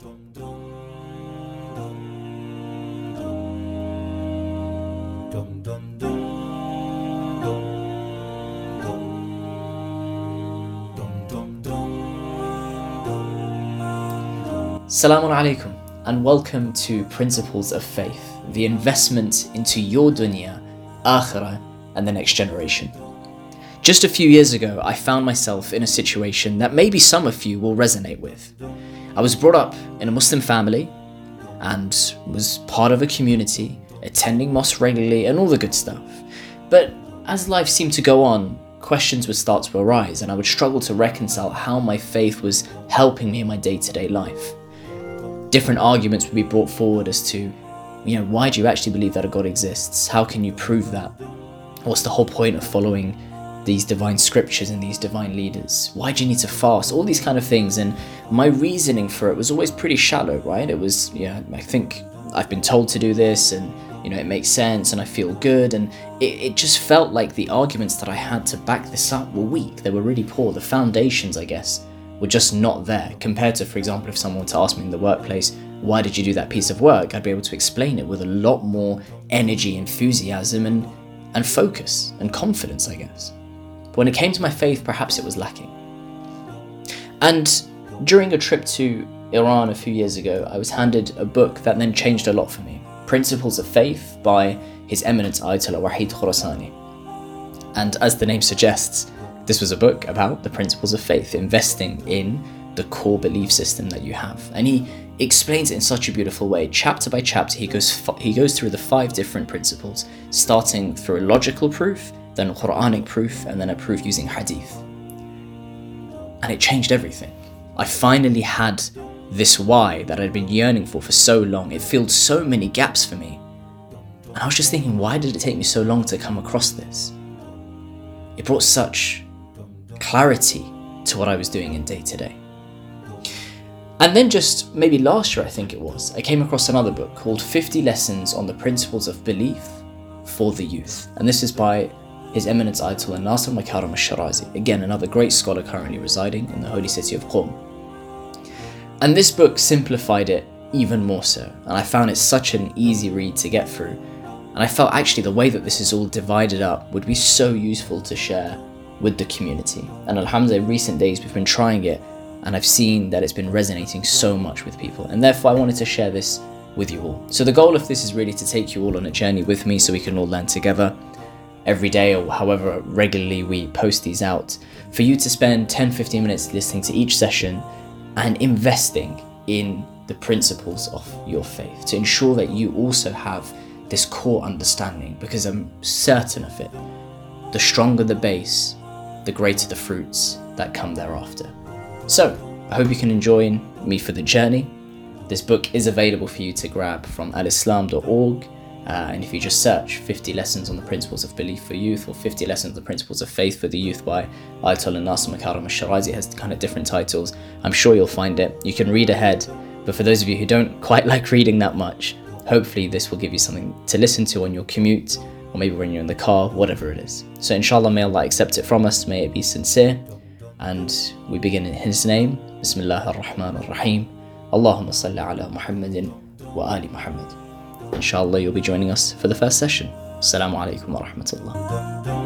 Assalamu alaikum and welcome to Principles of Faith, the investment into your dunya, akhirah, and the next generation. Just a few years ago, I found myself in a situation that maybe some of you will resonate with. I was brought up in a Muslim family and was part of a community, attending mosque regularly and all the good stuff. But as life seemed to go on, questions would start to arise, and I would struggle to reconcile how my faith was helping me in my day to day life different arguments would be brought forward as to, you know, why do you actually believe that a God exists? How can you prove that? What's the whole point of following these divine scriptures and these divine leaders? Why do you need to fast? All these kind of things. And my reasoning for it was always pretty shallow, right? It was, yeah, I think I've been told to do this and, you know, it makes sense and I feel good. And it, it just felt like the arguments that I had to back this up were weak. They were really poor. The foundations, I guess, were just not there compared to, for example, if someone were to ask me in the workplace, why did you do that piece of work? I'd be able to explain it with a lot more energy, enthusiasm, and, and focus and confidence, I guess. But when it came to my faith, perhaps it was lacking. And during a trip to Iran a few years ago, I was handed a book that then changed a lot for me Principles of Faith by His Eminence Ayatollah Wahid Khorasani. And as the name suggests, this was a book about the principles of faith, investing in the core belief system that you have. And he explains it in such a beautiful way. Chapter by chapter, he goes he goes through the five different principles, starting through a logical proof, then Quranic proof, and then a proof using hadith. And it changed everything. I finally had this why that I'd been yearning for for so long. It filled so many gaps for me. And I was just thinking, why did it take me so long to come across this? It brought such clarity to what I was doing in day to day. And then, just maybe last year, I think it was, I came across another book called 50 Lessons on the Principles of Belief for the Youth. And this is by His Eminence Ayatollah Nasir Makarem al-Shirazi, again, another great scholar currently residing in the holy city of Qom. And this book simplified it even more so, and I found it such an easy read to get through. And I felt actually the way that this is all divided up would be so useful to share with the community. And Alhamdulillah, recent days we've been trying it and I've seen that it's been resonating so much with people. And therefore, I wanted to share this with you all. So, the goal of this is really to take you all on a journey with me so we can all learn together every day or however regularly we post these out. For you to spend 10 15 minutes listening to each session and investing in the principles of your faith to ensure that you also have this core understanding because I'm certain of it. The stronger the base, the greater the fruits that come thereafter. So, I hope you can join me for the journey. This book is available for you to grab from al-islam.org. Uh, and if you just search 50 Lessons on the Principles of Belief for Youth or 50 Lessons on the Principles of Faith for the Youth by Ayatollah Nasir Makarem al-Shirazi, has kind of different titles. I'm sure you'll find it. You can read ahead, but for those of you who don't quite like reading that much, hopefully this will give you something to listen to on your commute or maybe when you're in the car, whatever it is. So inshallah, may Allah accept it from us, may it be sincere. And we begin in His name. Bismillah ar-Rahman ar-Rahim. Allahumma salli ala Muhammadin wa ali Muhammad. Inshallah, you'll be joining us for the first session. Assalamu alaikum wa rahmatullah.